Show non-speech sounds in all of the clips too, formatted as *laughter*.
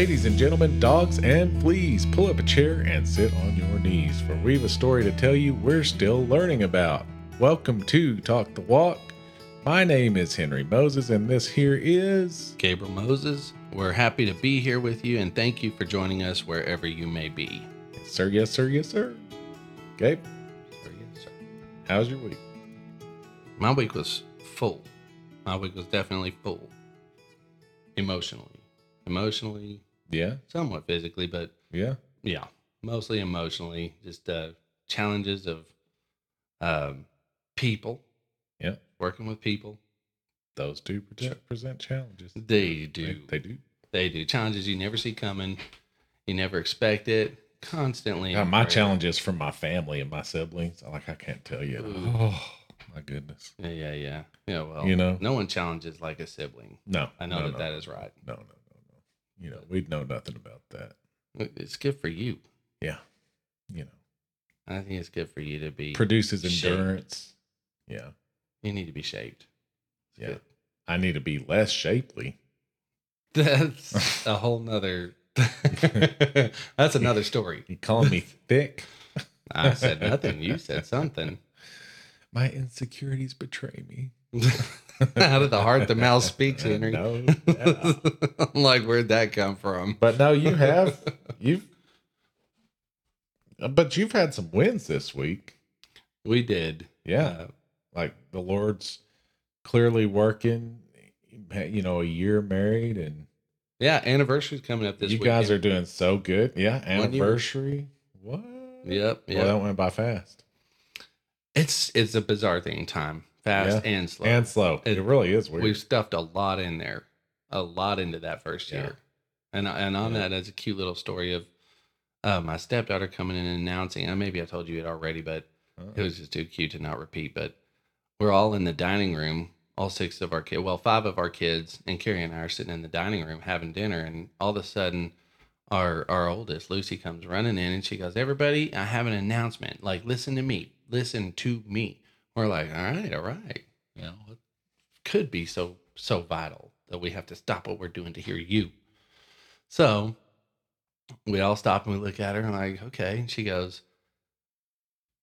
Ladies and gentlemen, dogs and fleas, pull up a chair and sit on your knees, for we've a story to tell you we're still learning about. Welcome to Talk the Walk. My name is Henry Moses, and this here is. Gabriel Moses. We're happy to be here with you and thank you for joining us wherever you may be. Yes, sir, yes, sir, yes, sir. Gabe, Sir, yes, sir. how's your week? My week was full. My week was definitely full. Emotionally. Emotionally, Yeah, somewhat physically, but yeah. yeah, mostly emotionally. Just uh, challenges of um, people, Yeah. working with people. Those do present, present challenges. They do. They do. They do. Challenges you never see coming. You never expect it. Constantly. My challenges from my family and my siblings. Like, I can't tell you. Ooh. Oh, my goodness. Yeah, yeah, yeah. Yeah, well, You know? no one challenges like a sibling. No. I know no, that no, that is right. No, no. You know, we'd know nothing about that. It's good for you. Yeah. You know, I think it's good for you to be. produces Shaped. endurance. Yeah. you need to be shaped. It's Yeah. good. I need to be less shapely. *laughs* That's a whole nother. *laughs* That's another story. You calling me *laughs* thick? I said nothing. You said something. My insecurities betray me. Out of the heart, the mouth speaks, *laughs* Henry. No, yeah. *laughs* I'm like, where'd that come from? But no, you have you've but you've had some wins this week. We did. Yeah. Like the Lord's clearly working, you know, a year married and yeah, anniversary's coming up this week. you guys are doing so good. Yeah, anniversary. What? Yep. Well, that went by fast it's it's a bizarre thing. Time fast Yeah. and slow. and slow. It, It- really is weird. We've stuffed a lot in there, a lot into that first Yeah. year, and and on Yeah. that is a cute little story of uh, my stepdaughter coming in and announcing. And maybe I told you it already, but Uh, it was just too cute to not repeat. But we're all in the dining room, all six of our kids, well, five of our kids, and Carrie and I are sitting in the dining room having dinner, and all of a sudden. Our, our oldest Lucy comes running in and she goes, Everybody, I have an announcement. Like, listen to me. Listen to me. We're like, All right, all right. You know, it could be so so vital that we have to stop what we're doing to hear you. So we all stop and we look at her and like, okay. And she goes,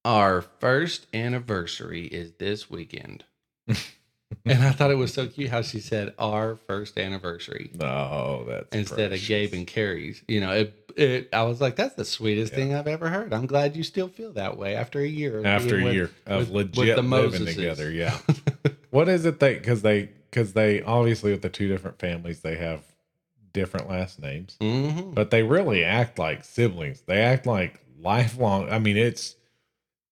Our first anniversary is this weekend. *laughs* and I thought it was so cute how she said our first anniversary no, that's instead precious. of Gabe and Carrie's. You know, it, it I was like, that's the sweetest Yeah. thing I've ever heard. I'm glad you still feel that way after a year. after a with- year of with- with legit the living Moseses. together. Yeah. *laughs* what is it they because they because they obviously with the two different families they have different last names, Mhm. but they really act like siblings. They act like lifelong. I mean, it's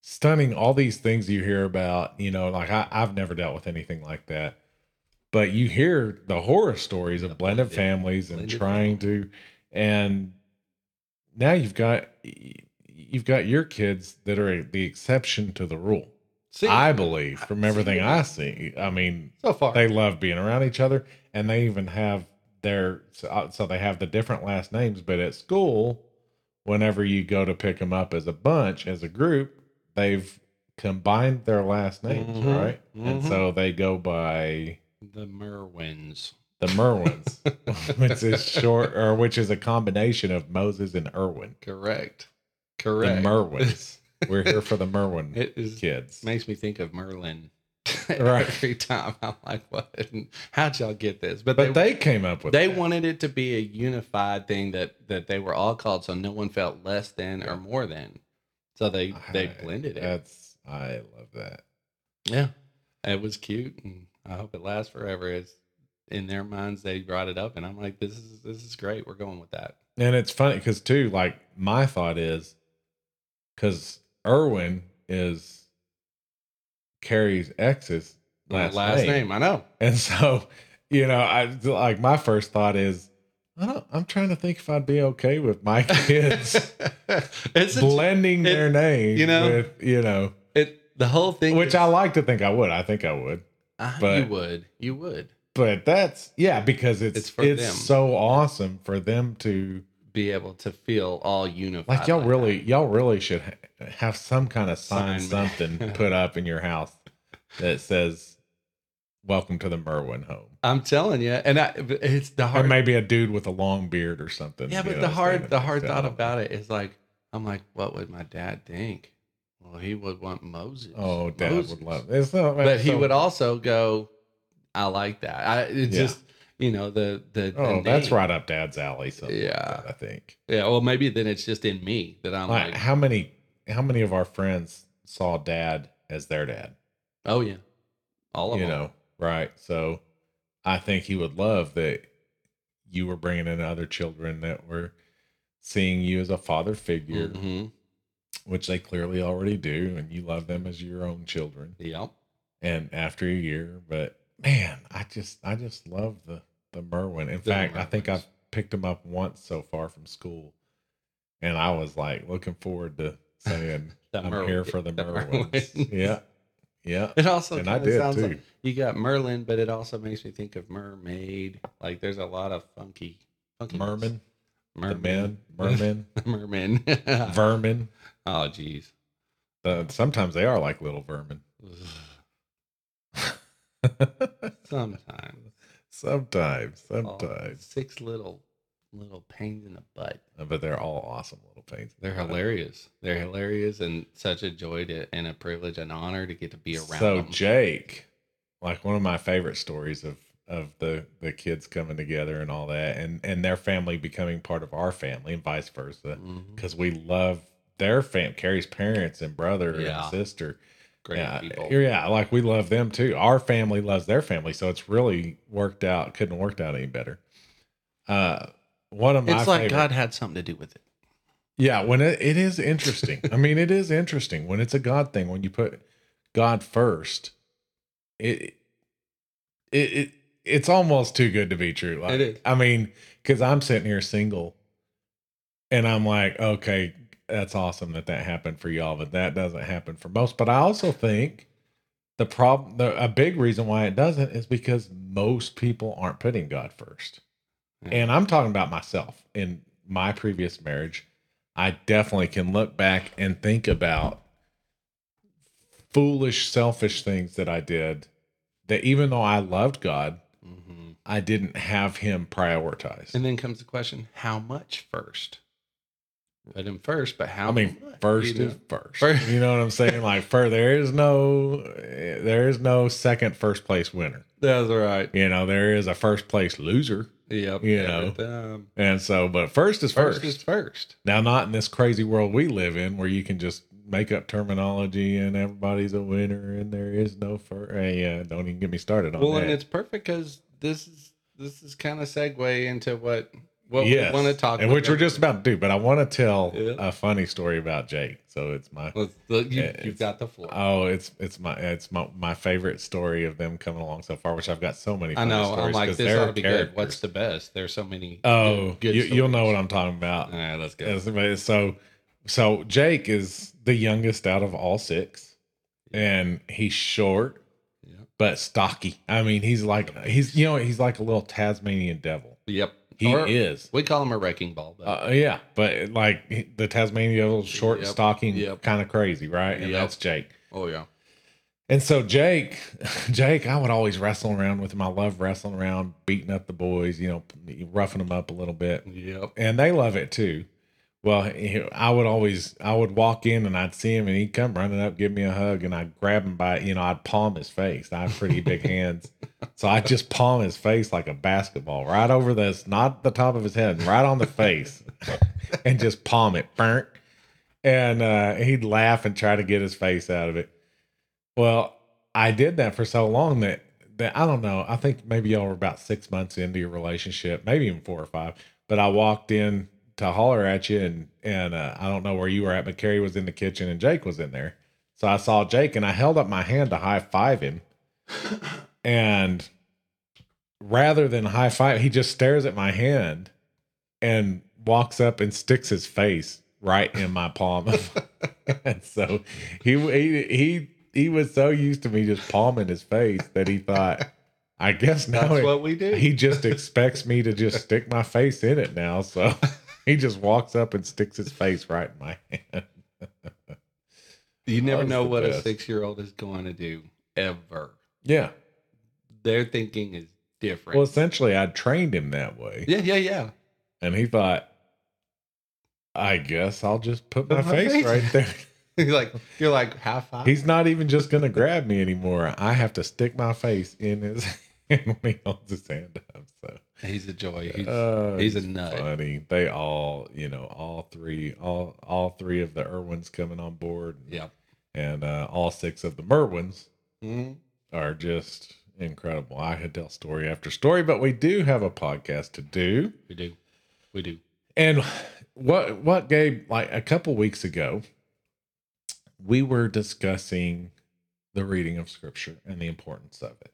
stunning. All these things you hear about, you know, like I, I've never dealt with anything like that. But you hear the horror stories of blended families and trying to, and now you've got you've got your kids that are the exception to the rule. See, I believe from everything that. I see. I mean, so far. they love being around each other, and they even have their so, uh, so they have the different last names. But at school, whenever you go to pick them up as a bunch, as a group, they've combined their last names, Mhm, right? And mhm. so they go by the Mirwins. The Mirwins, *laughs* which is short or which is a combination of Moses and Irwin. Correct. Correct. The. Mirwins. *laughs* We're here for the Mirwin It is kids. makes me think of Merlin. *laughs* Right. Every time I'm like, what? How'd y'all get this? But, But they, they came up with they that. wanted it to be a unified thing that that they were all called, so no one felt less than Yeah. or more than. So they they blended it. That's I love that. Yeah, it was cute, and I hope it lasts forever. It's in their minds they brought it up, and I'm like, this is this is great. We're going with that. And it's funny because too, like my thought is, because Irwin is Carrie's ex's My last, name. I know. and so you know, I like my first thought is, I don't. I'm trying to think if I'd be okay with my *laughs* kids it's a, blending it- their name, you know, with you know, it the whole thing, which is- I like to think I would. I think I would. Ah, but- you would, you would But that's yeah, because it's It's it's, them. so awesome for them to be able to feel all unified. like y'all that. really y'all really should ha- have some kind of sign Sign. something *laughs* put up in your house that says welcome to the mirwin home I'm telling you, and I, it's the hard. Or maybe a dude with a long beard or something. yeah, but the hard, the hard thought about it is like, I'm like, what would my dad think? Well, he would want Moses. Oh, dad Moses. would love not, But he would also go, I like that. I it's Yeah. just you know the the. the Oh, that's right up dad's alley. Something Yeah. yeah, I think. Yeah, well, maybe then it's just in me that I'm Like, like, how many how many of our friends saw dad as their dad? oh yeah, all of them. you them. know, right? So I think he would love that you were bringing in other children that were seeing you as a father figure, Mhm. which they clearly already do, and you love them as your own children. Yep. And after a year, but man, I just I just love the the Mirwin. In The fact, I think I've picked him up once so far from school, and I was like looking forward to saying *laughs* I'm Mirwin- here for the, the Mirwins. Mirwins. Yeah, yeah, It also and I did sounds too. like you got Merlin, but it also makes me think of mermaid. Like there's a lot of funky, funky Merman, merman, men, mermen, merman. *laughs* *laughs* vermin. oh, jeez. Uh, sometimes they are like little vermin. Sometimes, sometimes, Oh, sometimes, six little, little pains in the butt. Uh, but they're all awesome little pains. They're hilarious. They're hilarious and such a joy to and a privilege and honor to get to be around So them. Jake, like one of my favorite stories of of the the kids coming together and all that, and and their family becoming part of our family, and vice versa, mm-hmm. because we love their fam, Carrie's parents and brother Yeah. and sister. Great yeah, people. yeah, like we love them too. Our family loves their family, so it's really worked out. Couldn't have worked out any better. Uh, one of my It's like favorite- God had something to do with it. yeah, when it, it is interesting. I mean, it is interesting when it's a God thing. When you put God first, it it, it it's almost too good to be true. Like, It is. I mean, because I'm sitting here single, and I'm like, okay, that's awesome that that happened for y'all, but that doesn't happen for most. But I also think the problem, the, a big reason why it doesn't, is because most people aren't putting God first. Yeah. And I'm talking about myself in my previous marriage. I definitely can look back and think about foolish, selfish things that I did that even though I loved God, hmm I didn't have him prioritized. And then comes the question: How much first? Put him first, but how? I mean, first is first. First- You know what I'm saying? Like, for there is no, there is no second first place winner. that's right. You know, there is a first place loser, Yep. You know, time. and so, but first is first first. is first. Now, not in this crazy world we live in where you can just make up terminology and everybody's a winner and there is no first. Hey, uh, don't even get me started on Well, that. Well, and it's perfect because this is this is kind of segue into what what yes, we want to talk and about. which we're just about to do. But I want to tell Yeah. a funny story about Jake. So it's my Let's, you, you've got the floor. oh, it's it's my it's my my favorite story of them coming along so far. Which I've got so many. I know. Stories I'm like, this ought to be good. What's the best? There's so many. Oh, good, good you, you'll know what I'm talking about. All right, let's go. So, so Jake is the youngest out of all six, and he's short Yeah. but stocky. I mean, he's like he's you know he's like a little Tasmanian devil. Yep. He Or- is. We call him a wrecking ball. But Uh, yeah, but like the Tasmanian devil, short, Yep, stocky, yep. kind of crazy, right? And Yep. that's Jake. oh yeah. And so Jake, *laughs* Jake, I would always wrestle around with him. I love wrestling around, beating up the boys, you know, roughing them up a little bit. Yep. and they love it too. Well, I would always, I would walk in and I'd see him and he'd come running up, give me a hug, and I'd grab him by, you know, I'd palm his face. I have pretty big *laughs* hands, so I'd just palm his face like a basketball, right over this, not the top of his head, right on the face, *laughs* and just palm it, burnt. And uh, he'd laugh and try to get his face out of it. Well, I did that for so long that that I don't know. I think maybe y'all were about six months into your relationship, maybe even four or five. But I walked in to holler at you, and and uh, I don't know where you were at, but Carrie was in the kitchen and Jake was in there. So I saw Jake, and I held up my hand to high five him, and rather than high five, he just stares at my hand and walks up and sticks his face right in my palm. *laughs* and so he he he he was so used to me just palming his face that he thought, I guess now That's it- what we do. he just expects me to just stick my face in it now. So *laughs* he just walks up and sticks his face right in my hand. *laughs* you never know what a six year old is going to do ever. Yeah. Their thinking is different. Well, essentially, I trained him that way, yeah, yeah, yeah. and he thought, "I guess I'll just put my Put my face face- right there." *laughs* You're like you're like half five. He's not even just gonna grab me anymore. I have to stick my face in his hand *laughs* when he holds his hand up. So He's a joy. He's, uh, he's a nut. Funny. They all, you know, all three, all all three of the Irwins coming on board, yeah. and uh, all six of the Mirwins Mhm. are just incredible. I could tell story after story, but we do have a podcast to do. We do. We do. And what what Gabe like a couple weeks ago, we were discussing the reading of scripture and the importance of it.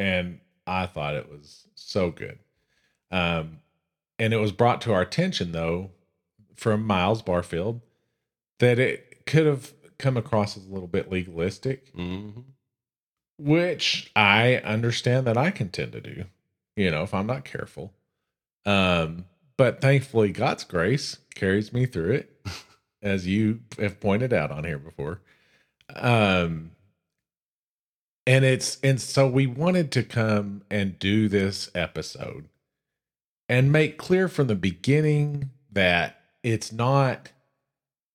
And I thought it was so good. Um and it was brought to our attention though from Miles Barfield that it could have come across as a little bit legalistic, hmm which I understand that I can tend to do, you know, if I'm not careful. Um, but thankfully, God's grace carries me through it, *laughs* as you have pointed out on here before. Um, and it's and so we wanted to come and do this episode and make clear from the beginning that it's not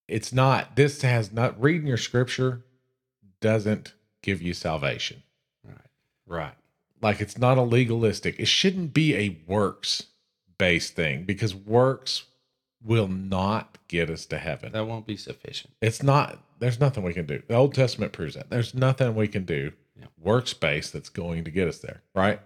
it's not this has not reading your scripture doesn't give you salvation Right. Right. like it's not a legalistic it shouldn't be a works based thing because works will not get us to heaven That won't be sufficient. it's not there's nothing we can do the old testament proves that there's nothing we can do Yeah. works based that's going to get us there right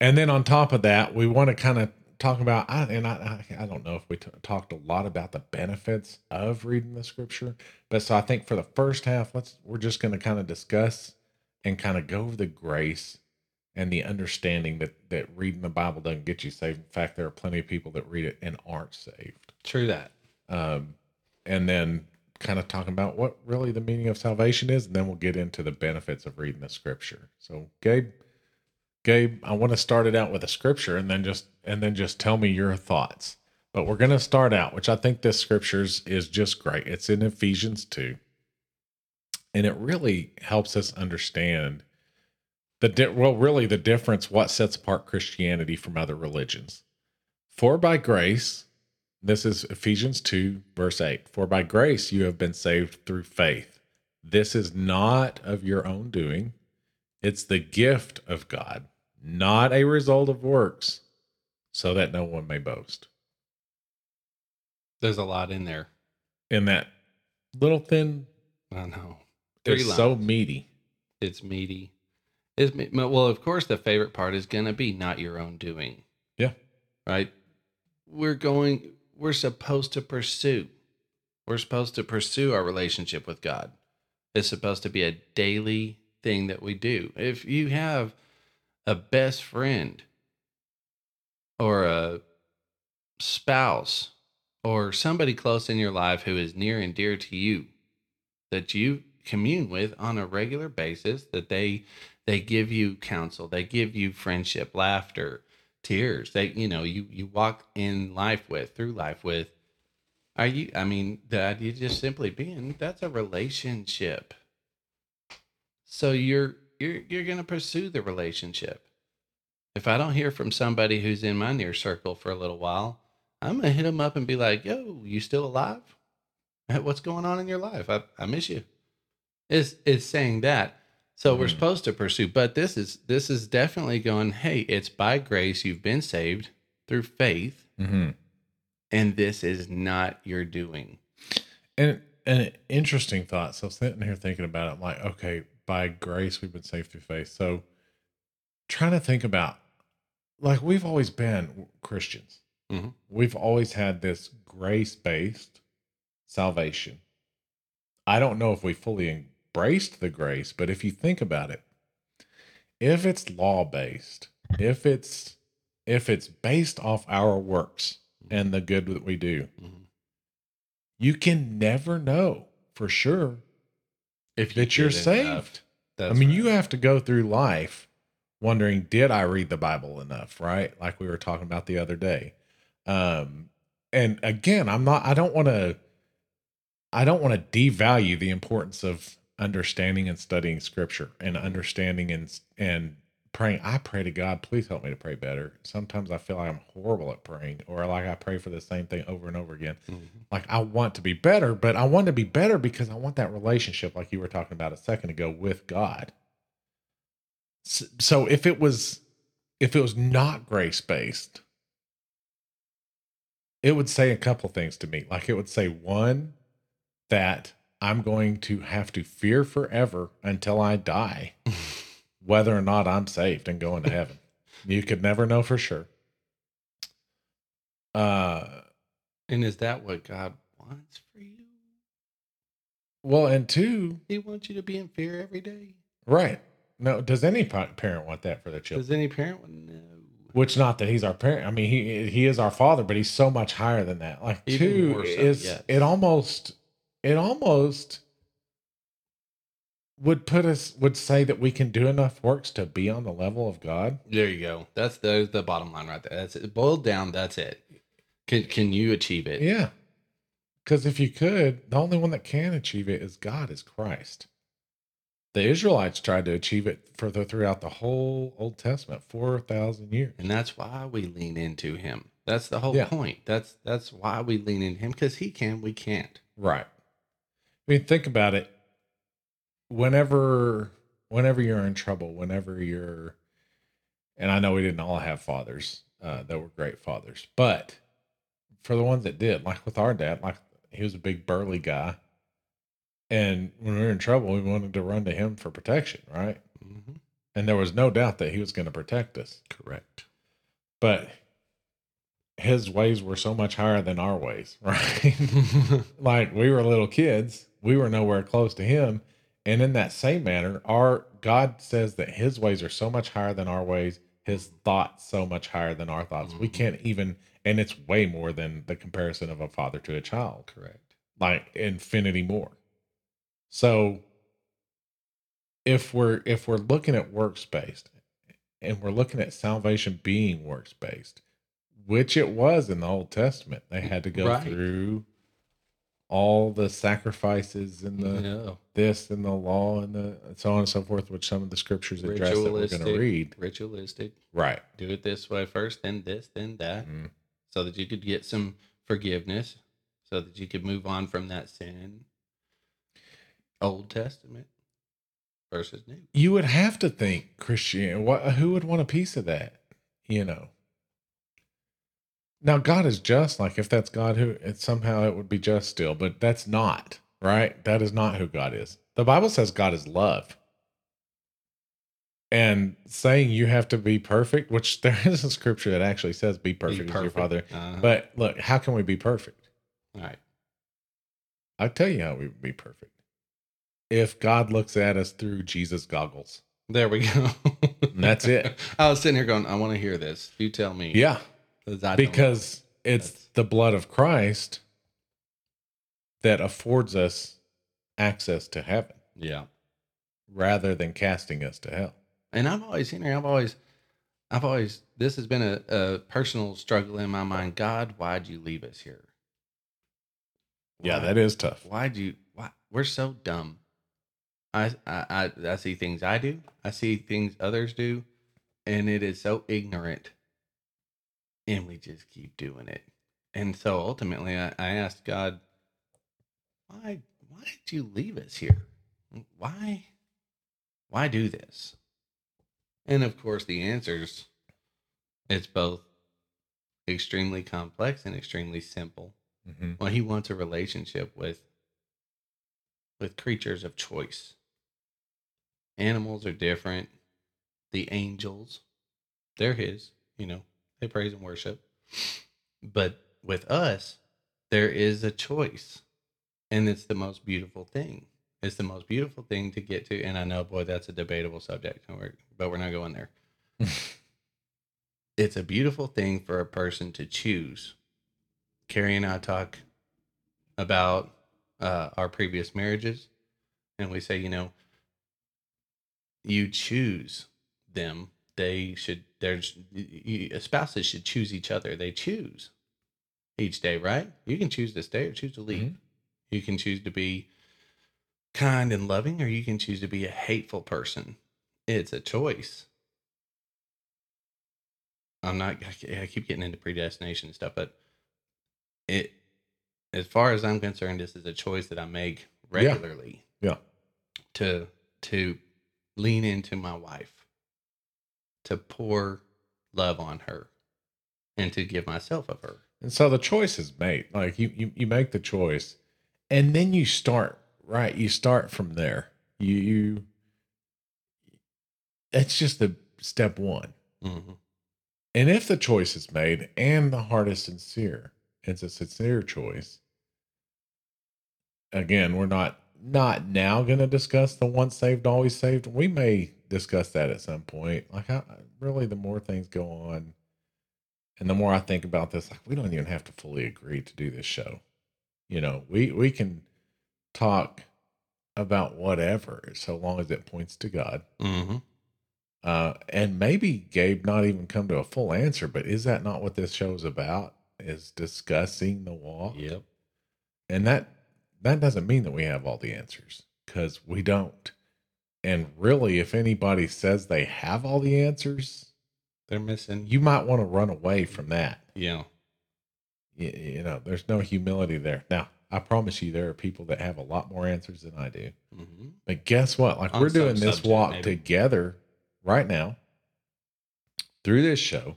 and then on top of that we want to kind of talk about I, and I, I I don't know if we t- talked a lot about the benefits of reading the scripture but so i think for the first half let's we're just going to kind of discuss and kind of go over the grace and the understanding that that reading the bible doesn't get you saved in fact there are plenty of people that read it and aren't saved True that. um, and then kind of talking about what really the meaning of salvation is, and then we'll get into the benefits of reading the scripture. So, Gabe, Gabe, I want to start it out with a scripture, and then just and then just tell me your thoughts. But we're going to start out, which I think this scriptures is just great. It's in Ephesians two, and it really helps us understand the di- well, really the difference. What sets apart Christianity from other religions? For by grace this is Ephesians 2, verse 8. For by grace you have been saved through faith. This is not of your own doing, it's the gift of God, not a result of works, so that no one may boast. There's a lot in there. In that little thin, I know. it's Three so meaty. It's meaty. It's me- well, of course, the favorite part is gonna be not your own doing. Yeah. Right. We're going. We're supposed to pursue. We're supposed to pursue our relationship with God. It's supposed to be a daily thing that we do. If you have a best friend or a spouse or somebody close in your life who is near and dear to you that you commune with on a regular basis that they they give you counsel they give you friendship laughter tears that you know you you walk in life with through life with are you i mean that you just simply being that's a relationship. So you're you're you're going to pursue the relationship. If i don't hear from somebody who's in my near circle for a little while i'm going to hit them up and be like yo you still alive? What's going on in your life? I, I miss you. It's it's saying that so we're Mhm. supposed to pursue but this is this is definitely going hey it's by grace you've been saved through faith Mm-hmm. and this is not your doing And an interesting thought. So sitting here thinking about it, like, okay, by grace we've been saved through faith. So trying to think about like we've always been Christians. Mhm. We've always had this grace based salvation. I don't know if we fully embraced the grace, but if you think about it, if it's law based, if it's if it's based off our works and the good that we do, Mhm. you can never know for sure if that you're saved. I mean, right. you have to go through life wondering, did I read the Bible enough? Right? Like we were talking about the other day. Um, and again, I'm not, I don't want to, I don't want to devalue the importance of understanding and studying scripture and understanding and, and praying. I pray to God, please help me to pray better. Sometimes I feel like I'm horrible at praying, or like I pray for the same thing over and over again. Mhm. Like I want to be better, but I want to be better because I want that relationship, like you were talking about a second ago, with God. S- So if it was, if it was not grace based, it would say a couple things to me. Like it would say one that I'm going to have to fear forever until I die *laughs* whether or not I'm saved and going to heaven. You could never know for sure. Uh And is that what God wants for you? well, and two, He wants you to be in fear every day. right. No, does any pa- parent want that for their children? Does any parent want know? Which not that he's our parent. I mean, he he is our father, but he's so much higher than that. Like Even two so, is yes. it almost it almost would put us would say that we can do enough works to be on the level of God. There you go. That's the the bottom line right there. That's it. Boiled down. That's it. Can can you achieve it? Yeah. Because if you could, the only one that can achieve it is God, is Christ. The Israelites tried to achieve it for the throughout the whole Old Testament, four thousand years. And that's why we lean into him. That's the whole Yeah. point. That's that's why we lean into him because he can, we can't. Right. I mean, think about it. Whenever, whenever you're in trouble, whenever you're, and I know we didn't all have fathers uh, that were great fathers, but for the ones that did, like with our dad, like he was a big burly guy, and when we were in trouble, we wanted to run to him for protection, right? hmm And there was no doubt that he was going to protect us, Correct. but his ways were so much higher than our ways, *laughs* right? *laughs* like we were little kids, we were nowhere close to him. And in that same manner, our God says that his ways are so much higher than our ways, his thoughts so much higher than our thoughts. We Mhm. can't even and it's way more than the comparison of a father to a child. Correct. Like infinity more. So if we're if we're looking at works based and we're looking at salvation being works based, which it was in the Old Testament, they had to go Right. through all the sacrifices and the no. this and the law and the so on and so forth, which some of the scriptures address that we're going to read. Ritualistic. Right. Do it this way first, then this, then that, Mhm. so that you could get some forgiveness, so that you could move on from that sin. Old Testament versus New. You would have to think Christian. What? Who would want a piece of that? You know. Now God is just. Like if that's God, who it somehow it would be just still, but that's not right. That is not who God is. The Bible says God is love. And saying you have to be perfect, which *laughs* there is a scripture that actually says be perfect, as your father. Uh-huh. But look, how can we be perfect? all right. I'll tell you how we would be perfect. If God looks at us through Jesus goggles. There we go. That's it. *laughs* I was sitting here going, I want to hear this. You tell me. Yeah. 'Cause I it's That's- the blood of Christ that affords us access to heaven yeah. rather than casting us to hell. And I've always seen her. I've always, I've always. This has been a, a personal struggle in my mind. God, why'd you leave us here? Yeah, that is tough. Why'd you? Why we're so dumb. I, I I I see things I do. I see things others do, and it is so ignorant. And we just keep doing it. And so ultimately, I, I asked God, why why did you leave us here? Why why do this? And of course, the answers it's both extremely complex and extremely simple. Mhm. Well, he wants a relationship with with creatures of choice. Animals are different. The angels, they're his, you know, they praise and worship. But with us, there is a choice. And it's the most beautiful thing. It's the most beautiful thing to get to. And I know, boy, that's a debatable subject, but we're not going there. *laughs* it's a beautiful thing for a person to choose. Carrie and I talk about uh, our previous marriages, and we say, you know, you choose them. They should. There's spouses should choose each other. They choose each day, right? You can choose to stay or choose to leave. Mhm. You can choose to be kind and loving, or you can choose to be a hateful person. It's a choice. I'm not. I keep getting into predestination and stuff, but it, as far as I'm concerned, this is a choice that I make regularly. Yeah. To to lean into my wife, to pour love on her, and to give myself of her. And so the choice is made. Like you, you, you make the choice, and then you start right. You start from there. You, you it's just the step one. Mm-hmm. And if the choice is made and the heart is sincere, it's a sincere choice. Again, we're not not now going to discuss the once saved always saved. We may discuss that at some point. Like I really the more things go on and the more I think about this, like we don't even have to fully agree to do this show. You know, we we can talk about whatever so long as it points to God. Mm-hmm. Uh, and maybe Gabe not even come to a full answer, but is that not what this show is about? Is discussing the walk? Yep. And that that doesn't mean that we have all the answers because we don't. And really, if anybody says they have all the answers, They're missing. you might want to run away from that. Yeah. You, you know, there's no humility there. Now, I promise you, there are people that have a lot more answers than I do. Mm-hmm. But guess what? Like On we're doing this subject, walk maybe. together right now through this show.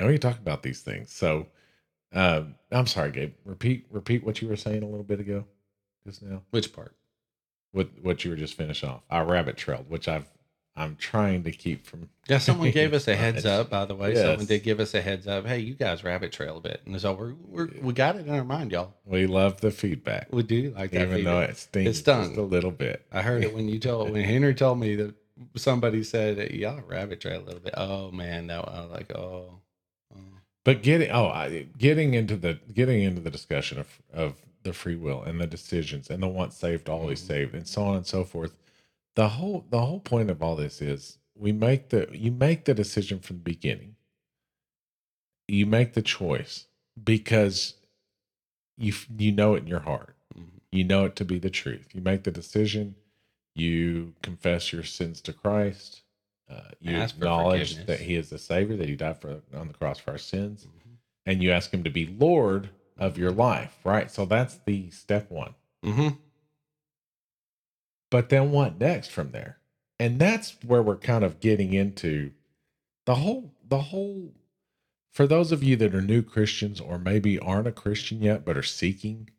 And we can talk about these things. So um, I'm sorry, Gabe. Repeat repeat what you were saying a little bit ago, just now. Which part? What what you were just finished off. I rabbit trailed, which I've I'm trying to keep from. *laughs* Yeah, someone gave us a *laughs* heads up. By the way, Yes. someone did give us a heads up. Hey, you guys rabbit trail a bit, and so we're, we're we got it in our mind, y'all. We love the feedback, We do like that. even though it stings It stung. just a little bit. I heard it when you told when *laughs* Henry told me that somebody said y'all rabbit trail a little bit. Oh man, that I was like, oh, oh. But getting oh, I, getting into the getting into the discussion of of the free will and the decisions and the once saved always Mhm. saved and so on and so forth. The whole the whole point of all this is we make the you make the decision from the beginning. You make the choice because you you know it in your heart. Mhm. You know it to be the truth. You make the decision. You confess your sins to Christ. Uh, you Ask acknowledge that He is the Savior, that He died for on the cross for our sins, Mhm. and you ask Him to be Lord of your life. Right. So that's the step one. Mhm. But then what next from there? And that's where we're kind of getting into the whole the whole for those of you that are new Christians or maybe aren't a Christian yet but are seeking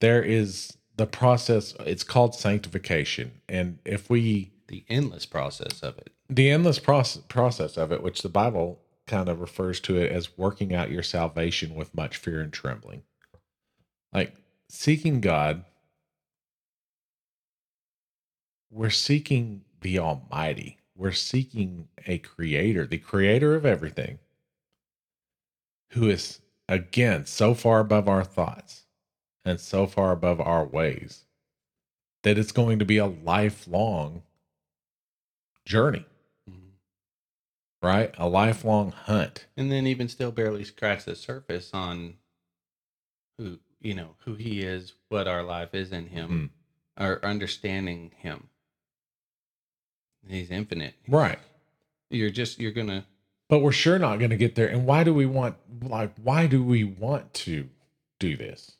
there is the process it's called sanctification and if we the endless process of it. the endless process process of it which the Bible kind of refers to it as working out your salvation with much fear and trembling like seeking God we're seeking the Almighty. We're seeking a creator, the creator of everything, who is, again, so far above our thoughts and so far above our ways that it's going to be a lifelong journey. Right? A lifelong hunt. And then even still barely scratch the surface on who you know who he is, what our life is in him, mm-hmm. or understanding him. He's infinite. Right. You're just you're gonna But we're sure not going to get there. And why do we want, like, why do we want to do this?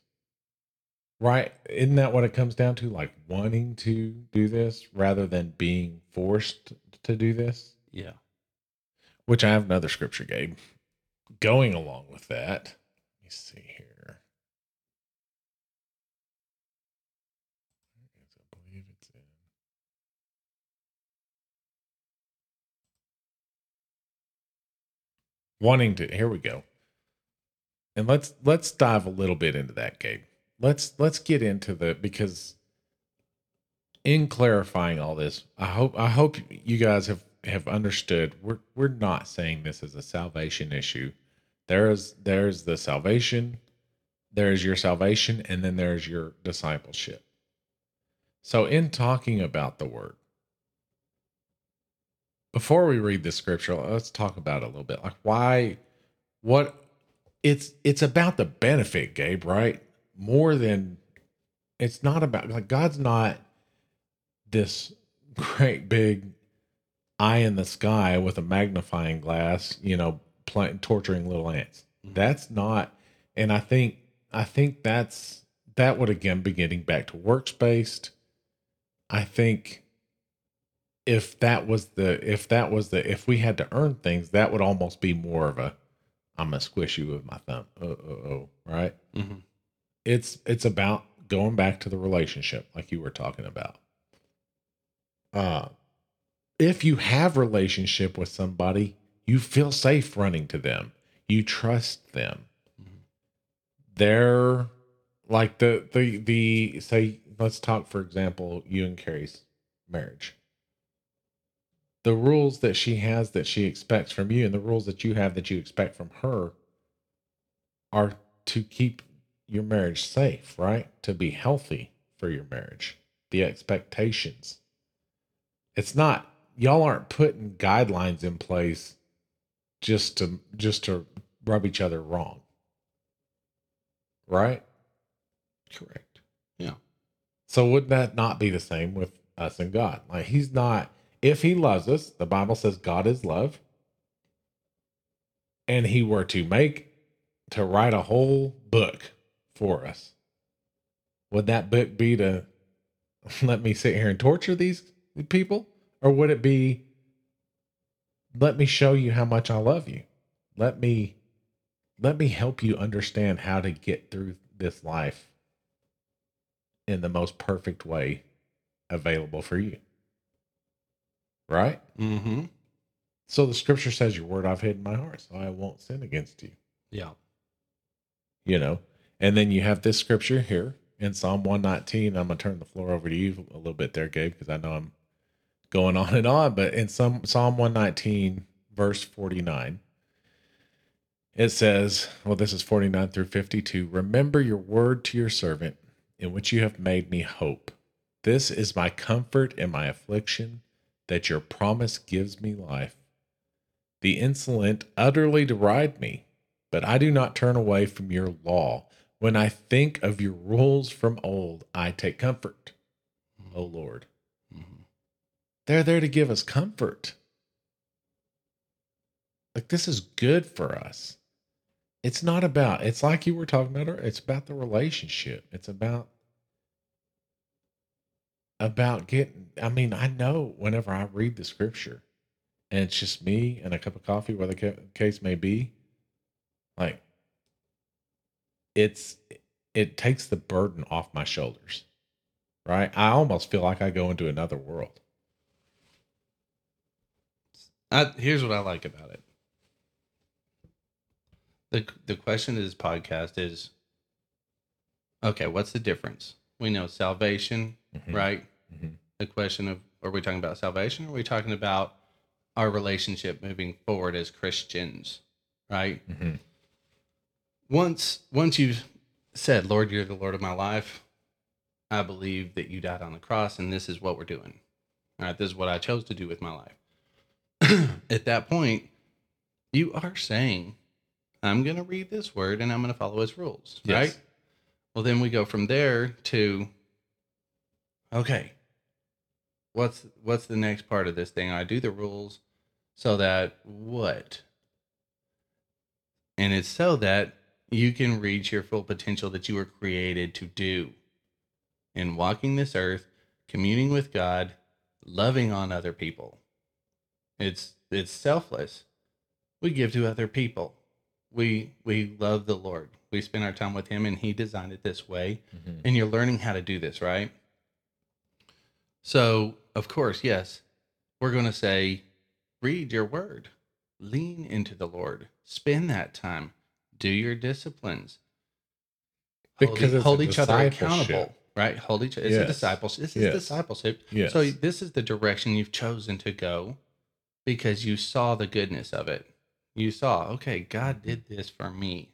Right? Isn't that what it comes down to? Like wanting to do this rather than being forced to do this? yeah. Which I have another scripture, Gabe. Going along with that, let me see here. I believe it's in. Wanting to here we go. And let's let's dive a little bit into that, Gabe. Let's let's get into the because in clarifying all this, I hope I hope you guys have have understood we're we're not saying this as a salvation issue. There's there's the salvation, there's your salvation, and then there's your discipleship. So in talking about the word, before we read the scripture, let's talk about a little bit. Like why what it's it's about the benefit, Gabe, right? More than it's not about like God's not this great big eye in the sky with a magnifying glass, you know, playing, torturing little ants. Mhm. That's not, and I think, I think that's, that would again be getting back to works based. I think if that was the, if that was the, if we had to earn things, that would almost be more of a, I'm to squish you with my thumb. Oh, oh, oh, right? hmm it's it's about going back to the relationship like you were talking about uh if you have relationship with somebody you feel safe running to them you trust them they're like the the the say let's talk for example you and carrie's marriage the rules that she has that she expects from you and the rules that you have that you expect from her are to keep your marriage safe, right? To be healthy for your marriage. The expectations. It's not y'all aren't putting guidelines in place just to just to rub each other wrong. Right? Correct. Yeah. So would that not be the same with us and God? Like he's not if he loves us, the Bible says God is love. And he were to make to write a whole book for us. Would that book be to *laughs* let me sit here and torture these people? Or would it be let me show you how much I love you? Let me let me help you understand how to get through this life in the most perfect way available for you. Right? Mm-hmm. So the scripture says, Your word I've hid in my heart, so I won't sin against you. Yeah. You know? And then you have this scripture here in Psalm 119. I'm going to turn the floor over to you a little bit there, Gabe, because I know I'm going on and on. But in some, Psalm 119, verse 49, it says, Well, this is 49 through 52. Remember your word to your servant, in which you have made me hope. This is my comfort in my affliction, that your promise gives me life. The insolent utterly deride me, but I do not turn away from your law. When I think of your rules from old, I take comfort, O Lord. They're there to give us comfort. Like, this is good for us. It's not about, it's like you were talking about, it's about the relationship. It's about, about getting, I mean, I know whenever I read the scripture and it's just me and a cup of coffee, whatever the case may be, like, it's, it takes the burden off my shoulders, right? I almost feel like I go into another world. I, here's what I like about it. the The question of this podcast is, okay, what's the difference? We know salvation, Mhm. right? Mhm. The question of are we talking about salvation? Or are we talking about our relationship moving forward as Christians, right? Mhm. once once you've said lord you're the lord of my life i believe that you died on the cross and this is what we're doing all right this is what i chose to do with my life *clears throat* at that point you are saying i'm going to read this word and i'm going to follow its rules Yes. right? Well then we go from there to okay what's what's the next part of this thing? I do the rules so that what? And it's so that you can reach your full potential that you were created to do in walking this earth communing with god loving on other people it's it's selfless. We give to other people. We we love the lord. We spend our time with him and he designed it this way. Mhm. and you're learning how to do this right? So of course yes we're going to say read your word. Lean into the lord. Spend that time. Do your disciplines. Hold, Because it's hold each other accountable right? Hold each other. it's a discipleship this is Yes. discipleship. Yes. so this is the direction you've chosen to go because you saw the goodness of it. You saw okay god did this for me.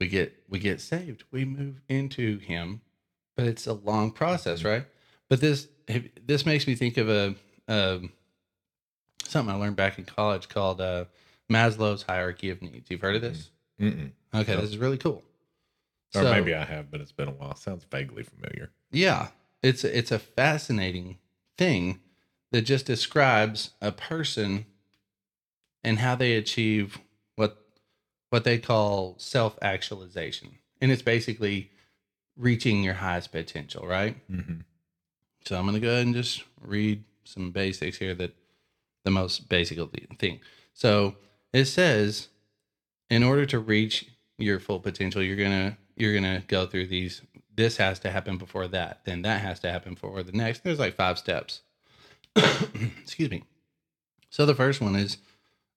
We get we get saved. We move into him but it's a long process right? But this this makes me think of a um, something i learned back in college called uh, maslow's hierarchy of needs. You've heard of this? Mm-mm. okay this is really cool. Or So- maybe I have, but it's been a while. Sounds vaguely familiar. yeah it's it's a fascinating thing that just describes a person and how they achieve what what they call self-actualization. And it's basically reaching your highest potential, right? Mm-hmm. So I'm going to go ahead and just read some basics here that the most basic thing. So it says in order to reach your full potential, you're going to you're going to go through these this has to happen before that, then that has to happen before the next. There's like five steps. *coughs* Excuse me. So the first one is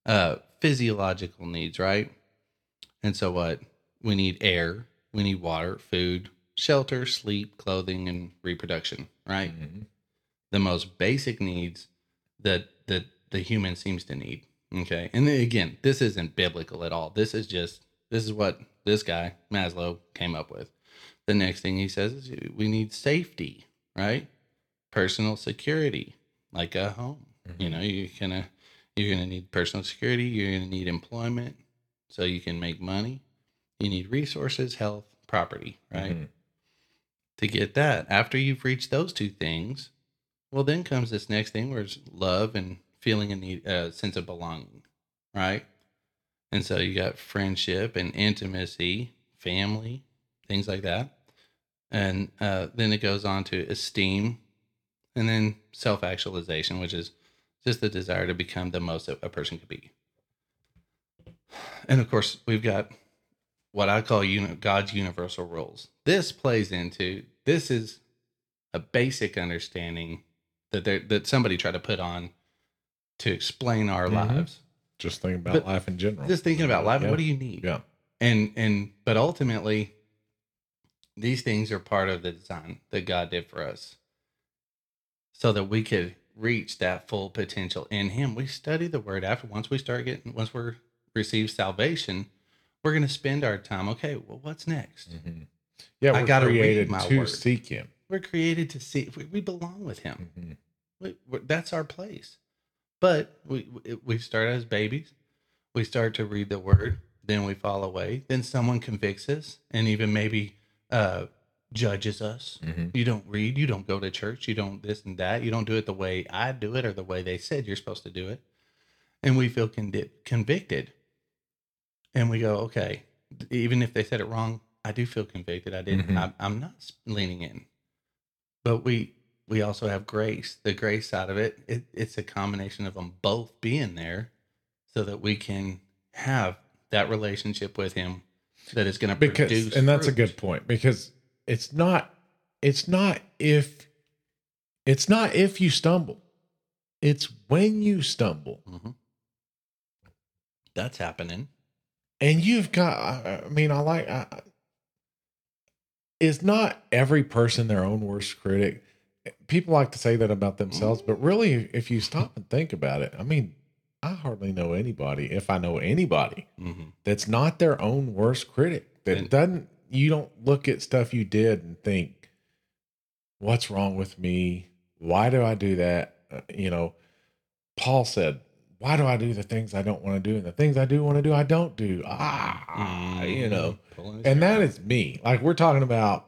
uh physiological needs, right? And so what? We need air, we need water, food, shelter, sleep, clothing, and reproduction, right? Mm-hmm. The most basic needs that that the human seems to need. Okay. And then again, this isn't biblical at all. This is just this is what this guy, Maslow, came up with. The next thing he says is we need safety, right? Personal security, like a home. Mm-hmm. You know, you're gonna you're gonna need personal security, you're gonna need employment so you can make money. You need resources, health, property, right? Mhm. to get that. After you've reached those two things, well, then comes this next thing where it's love and feeling a need, a sense of belonging, right? And so you got friendship and intimacy, family, things like that. And uh, then it goes on to esteem and then self actualization, which is just the desire to become the most a person could be. And of course, we've got what I call uni- God's universal rules. This plays into this is a basic understanding that there, that somebody tried to put on to explain our Mhm. lives. Just thinking about But life in general. Just thinking about life, Yeah. what do you need? Yeah. And and but ultimately, these things are part of the design that God did for us, so that we could reach that full potential in Him. We study the Word after once we start getting once we're receive salvation, we're going to spend our time. Okay, well, what's next? Mhm. Yeah, I we're gotta read created my to word. seek Him. We're created to see. We, we belong with Him. Mhm. we, that's our place. But we- we start as babies. We start to read the word, then we fall away. Then someone convicts us, and even maybe uh, judges us. Mhm. You don't read. You don't go to church. You don't this and that. You don't do it the way I do it or the way they said you're supposed to do it. And we feel condi- convicted. And we go, okay, even if they said it wrong, I do feel convicted. I didn't. Mhm. I'm, I'm not leaning in. But we we also have grace. The grace side of it, it, it's a combination of them both being there, so that we can have that relationship with Him that is going to because produce. and that's a good point because it's not it's not if it's not if you stumble it's when you stumble Mhm. That's happening. and you've got i, mean i like I, is not every person their own worst critic people like to say that about themselves but really if you stop and think about it i mean i hardly know anybody if i know anybody hmm that's not their own worst critic that And- doesn't you don't look at stuff you did and think what's wrong with me? Why do i do that? Uh, you know paul said why do i do the things i don't want to do and the things i do want to do i don't do? Ah you know and that is me. Like we're talking about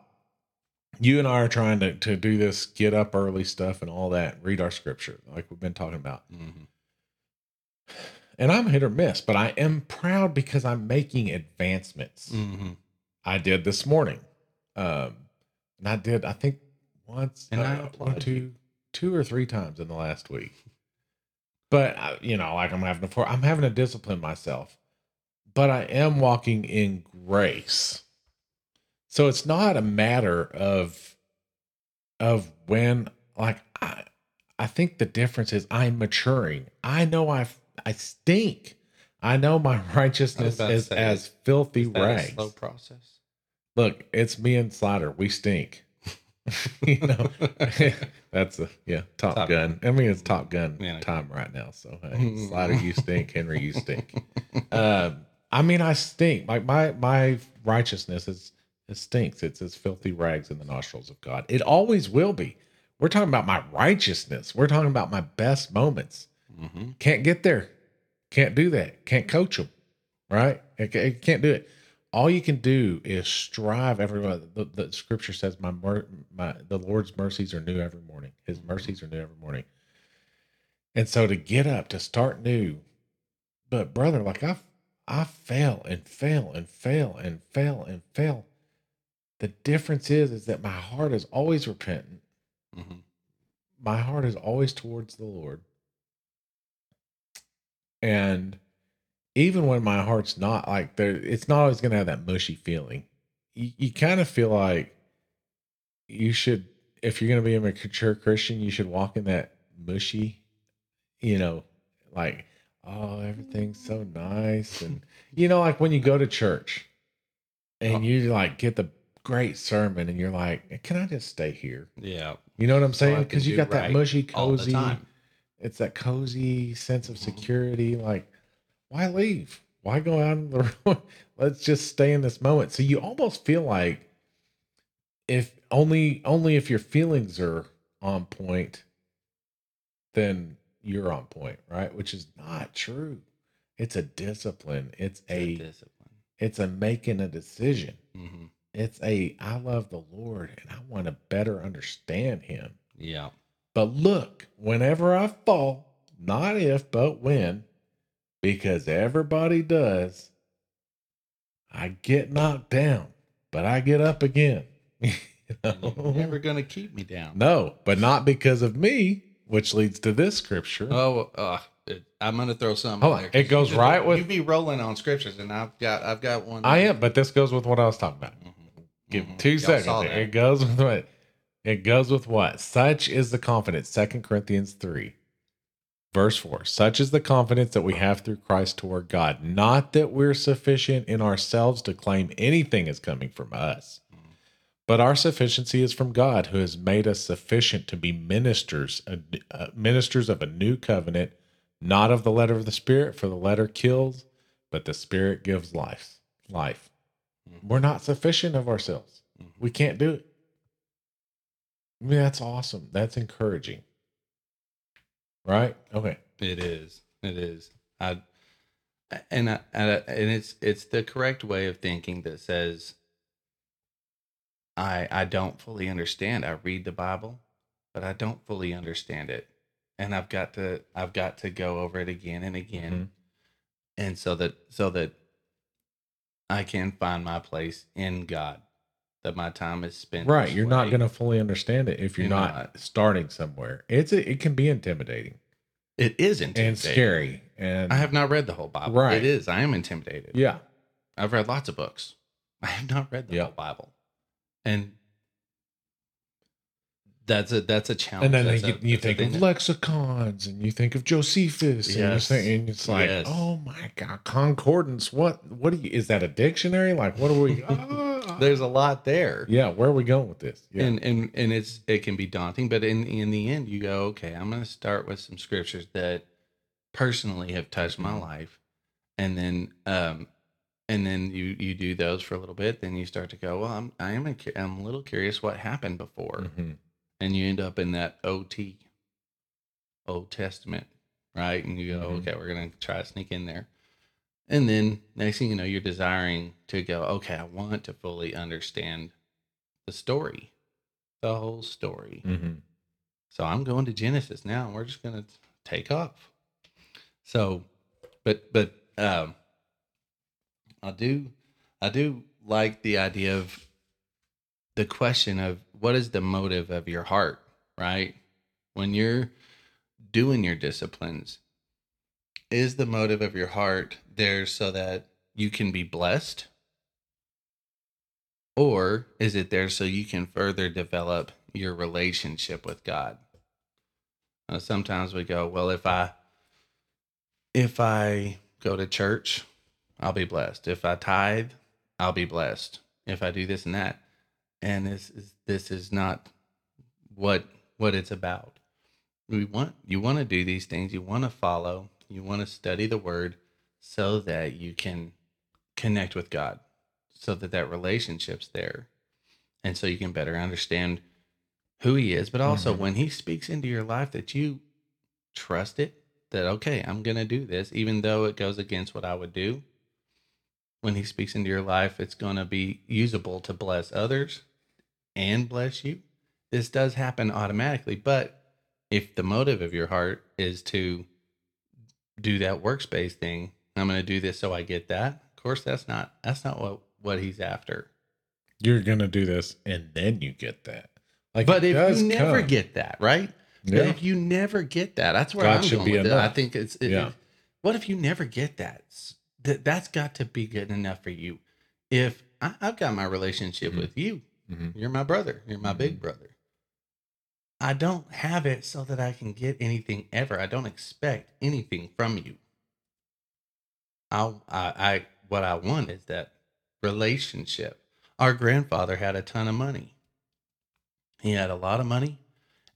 you and i are trying to, to do this get up early stuff and all that read our scripture like we've been talking about. Mhm. and i'm hit or miss but i am proud because i'm making advancements. Mhm. I did this morning. Um, and I did, I think once, And I uh, applaud one, two, two or three times in the last week. But I, you know, like I'm having to, I'm having to discipline myself, but I am walking in grace. So it's not a matter of, of when, like I, I think the difference is I'm maturing. I know I, I stink. I know my *laughs* righteousness is as filthy Is that a rags. slow process. Look, it's me and Slider. We stink. *laughs* you know, *laughs* that's a yeah, Top, Top Gun. I mean, it's Top Gun Yeah. time right now. So hey, *laughs* Slider, you stink. Henry, you stink. Um, I mean, I stink. Like my my righteousness is it stinks. It's as filthy rags in the nostrils of God. It always will be. We're talking about my righteousness. We're talking about my best moments. hmm Can't get there. Can't do that. Can't coach them. Right? It, it can't do it. All you can do is strive everywhere. The, the scripture says, "My mer- my the Lord's mercies are new every morning. His mercies are new every morning." And so to get up, to start new. But brother, like I I fail and fail and fail and fail and fail. The difference is is that my heart is always repentant. Mhm. My heart is always towards the Lord. And even when my heart's not like there, it's not always gonna have that mushy feeling. You, you kind of feel like you should, if you're gonna be a mature Christian, you should walk in that mushy, you know, like oh everything's so nice, *laughs* and you know, like when you go to church and Oh. you like get the great sermon, and you're like, can I just stay here? Yeah. You know what I'm saying? Because you got that right mushy, All the cozy. It's that cozy sense of Mhm. security. Like, why leave? Why go out in the *laughs* road? Let's just stay in this moment. So you almost feel like if only only if your feelings are on point, then you're on point, right? Which is not true. It's a discipline. It's It's a a discipline. it's a making a decision. hmm It's a I love the Lord and I want to better understand him. Yeah. But look, whenever I fall, not if, but when, because everybody does, I get knocked down, but I get up again. *laughs* You know? never gonna keep me down. No, but not because of me, which leads to this scripture. Oh, uh, I'm gonna throw something. On, it goes you- right with- You be rolling on scriptures, and I've got I've got one. I am, but this goes with what I was talking about. Mhm. Give Mhm. two Y'all seconds. It goes *laughs* with what? It goes with what? Such is the confidence. Second Corinthians 3, verse 4. Such is the confidence that we have through Christ toward God. Not that we're sufficient in ourselves to claim anything is coming from us, but our sufficiency is from God, who has made us sufficient to be ministers, uh, ministers of a new covenant, not of the letter of the Spirit, for the letter kills, but the Spirit gives life. Life. Mhm. We're not sufficient of ourselves. Mhm. We can't do it. I mean, that's awesome. That's encouraging. Right? Okay. It is. It is. I and I, and I- and it's it's the correct way of thinking that says I I don't fully understand. I read the Bible, but I don't fully understand it. And I've got to I've got to go over it again and again. Mhm. And so that so that I can find my place in God. That my time is spent Right. You're not going to fully understand it if you're, You're not, not. starting somewhere. It's a, it can be intimidating It is and intimidating. scary. And I have not read the whole Bible. Right. It is. I am intimidated. yeah. I've read lots of books. I have not read the Yeah. whole Bible, and that's a that's a challenge. And then That's you, a- you think of thing. lexicons and you think of Josephus and, Yes. think, and it's like, Yes. oh my God, concordance. What, what do you, is that a dictionary? Like, what are we, ah. *laughs* There's a lot there, yeah, where are we going with this? Yeah. and and and it's it can be daunting, but in in the end, you go, okay, I'm going to start with some scriptures that personally have touched my life, and then um, and then you you do those for a little bit, then you start to go, well, I'm I am a, cu- I'm a little curious what happened before. Mhm. and you end up in that OT, Old Testament, right? And you go, Mhm. okay, we're gonna try to sneak in there, and then next thing you know, you're desiring to go, okay, I want to fully understand the story, the whole story. Mhm. So I'm going to Genesis now, and we're just gonna take off. So, but but um, I do I do like the idea of the question of what is the motive of your heart, right? When you're doing your disciplines, is the motive of your heart there so that you can be blessed? Or is it there so you can further develop your relationship with God? Uh, sometimes we go, well, if I if I go to church, I'll be blessed. If I tithe, I'll be blessed. If I do this and that, and this is this is not what what it's about. We want you want to do these things. You want to follow. You want to study the Word so that you can connect with God, so that that relationship's there, and so you can better understand who He is. But also Mhm. when He speaks into your life, that you trust it. That okay, I'm gonna do this, even though it goes against what I would do. When He speaks into your life, it's gonna be usable to bless others and bless you. This does happen automatically, but if the motive of your heart is to do that workspace thing, I'm going to do this so I get that. Of course, that's not that's not what what he's after. You're gonna do this, and then you get that. Like, But if you never come. get that, right? But yeah, if you never get that, that's where God I'm going be with it. I think it's it, Yeah. it- what if you never get that? That that's got to be good enough for you. If I, I've got my relationship Mhm. with you, Mhm. you're my brother, you're my big Mhm. brother. I don't have it so that I can get anything ever. I don't expect anything from you. I, I, I what I want is that relationship. Our grandfather had a ton of money. He had a lot of money,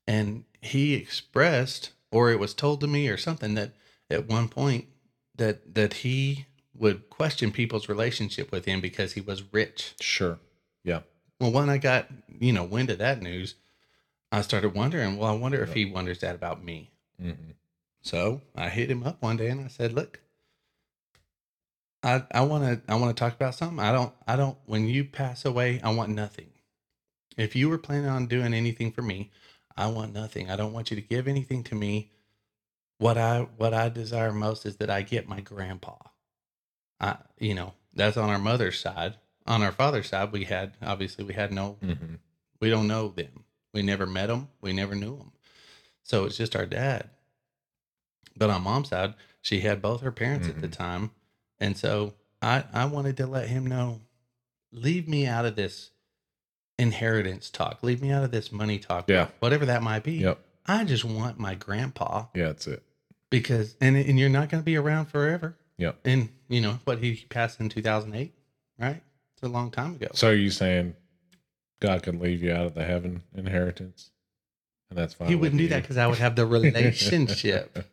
and he expressed, or it was told to me, or something that at one point that that he would question people's relationship with him because he was rich. sure. Yeah, Well, when I got you know wind of that news, I started wondering. Well, I wonder if he wonders that about me. hmm So I hit him up one day and I said, "Look, I I want to I want to talk about something. I don't I don't when you pass away, I want nothing. If you were planning on doing anything for me, I want nothing. I don't want you to give anything to me. What I what I desire most is that I get my grandpa. I you know, that's on our mother's side. On our father's side, we had obviously we had no hmm we don't know them. We never met him. We never knew him. So it's just our dad. But on mom's side, she had both her parents at the Mhm. time. And so I, I wanted to let him know leave me out of this inheritance talk. Leave me out of this money talk. Yeah. Whatever that might be. Yep. I just want my grandpa Yeah, that's it. because, and, and you're not going to be around forever. Yep. And, you know, but he passed in 2008, right? It's a long time ago. So are you saying God could leave you out of the heaven inheritance, and that's fine? he wouldn't do you? that because I would have the *laughs* relationship.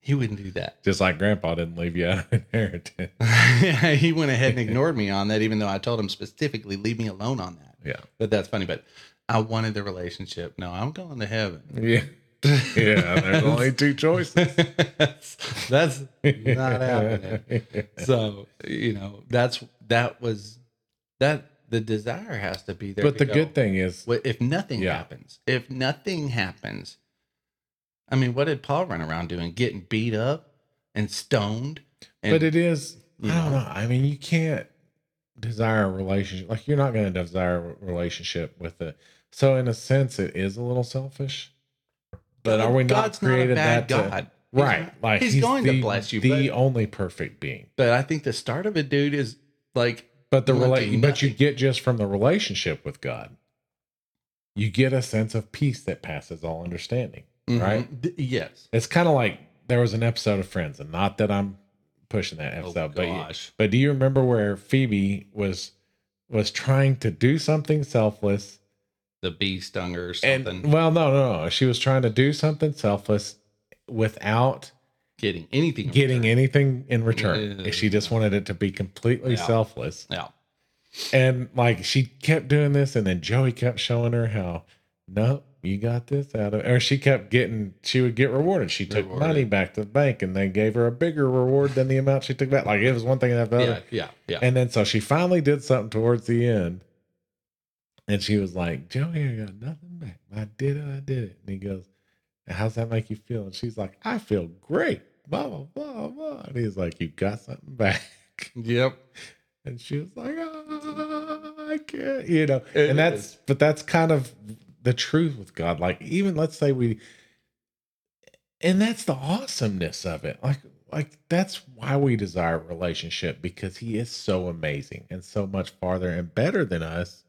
he wouldn't do that. Just like Grandpa didn't leave you out of inheritance. *laughs* he went ahead and ignored me on that, even though I told him specifically, leave me alone on that. Yeah. But that's funny. But I wanted the relationship. No, I'm going to heaven. Yeah. Yeah. There's only two choices. *laughs* that's, that's not happening. So, you know, that's that was that the desire has to be there. But the go. good thing is, if nothing Yeah. happens, if nothing happens, I mean, what did Paul run around doing? Getting beat up and stoned. And, but it is. I don't know. know. I mean, you can't desire a relationship. Like you're not going to desire a relationship with it. So in a sense, it is a little selfish. But are we not God's not created bad that to- God. He's right? not- like he's, going the, to bless you, the but, only perfect being. but I think the start of it, dude, is like But the rela- but you get just from the relationship with God, you get a sense of peace that passes all understanding. Right. mhm, d- yes. It's kind of like there was an episode of Friends, and not that I'm pushing that Oh episode, but you- but do you remember where Phoebe was was trying to do something selfless? The bee stung her or something. And well, no, no, no. She was trying to do something selfless without getting anything. in getting return. anything in return. Yeah. She just wanted it to be completely Yeah. selfless. Yeah. And like she kept doing this, and then Joey kept showing her how, no, you got this out of, or she kept getting, she would get rewarded. She took Rewarded. money back to the bank, and they gave her a bigger reward than the amount she took back. Like it was one thing after the Yeah. other. Yeah. Yeah. And then so she finally did something towards the end, and she was like, Joey, I got nothing back. I did it, I did it. And he goes, How's that make you feel? And she's like, I feel great. Blah blah blah blah. And he's like, You got something back. *laughs* Yep. And she was like, "Ah, I can't, you know. It and that's, is. but that's kind of the truth with God. Like, even let's say we, and that's the awesomeness of it. Like, like that's why we desire relationship because He is so amazing and so much farther and better than us.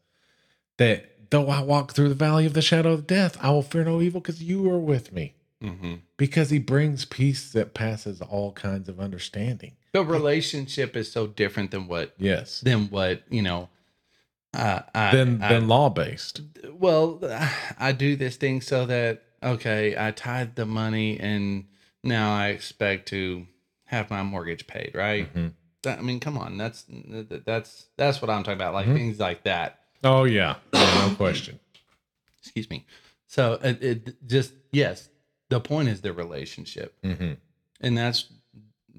That though I walk through the valley of the shadow of death, I will fear no evil because you are with me. hmm Because He brings peace that passes all kinds of understanding. The relationship is so different than what Yes. than what you know. Uh, I, Than I- than law based. well, *sighs* I do this thing so that okay, I tied the money and now I expect to have my mortgage paid, right? Mhm. I mean, come on, that's that's that's what I'm talking about, like Mhm. things like that. Oh yeah, no *coughs* question. Excuse me. So it, it just yes, the point is the relationship, hmm and that's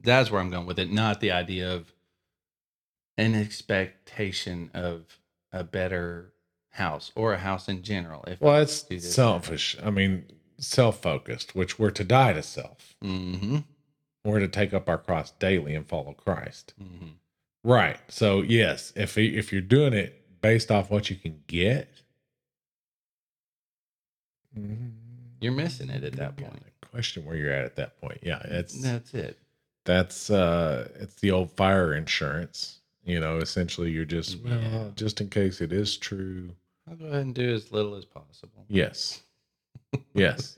that's where I'm going with it, not the idea of an expectation of a better house or a house in general. If Well, it's selfish. I mean, self focused, which we're to die to self. Mm-hmm. We're to take up our cross daily and follow Christ. Mm-hmm. Right. So yes, if if you're doing it based off what you can get, You're missing it at that point. Question where you're at at that point. Yeah, it's That's it. that's uh it's the old fire insurance. You know, essentially you're just well, just in case it is true. I'll go ahead and do as little as possible. Yes. Yes.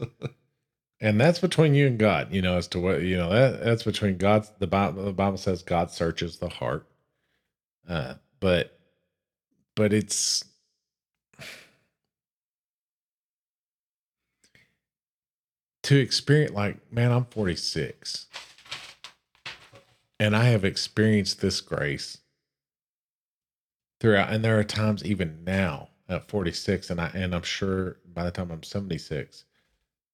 and that's between you and God, you know, as to what you know, that that's between God the Bible the Bible says God searches the heart. Uh but but it's to experience like man, I'm 46. And I have experienced this grace throughout and there are times even now at 46 and I and I'm sure by the time I'm 76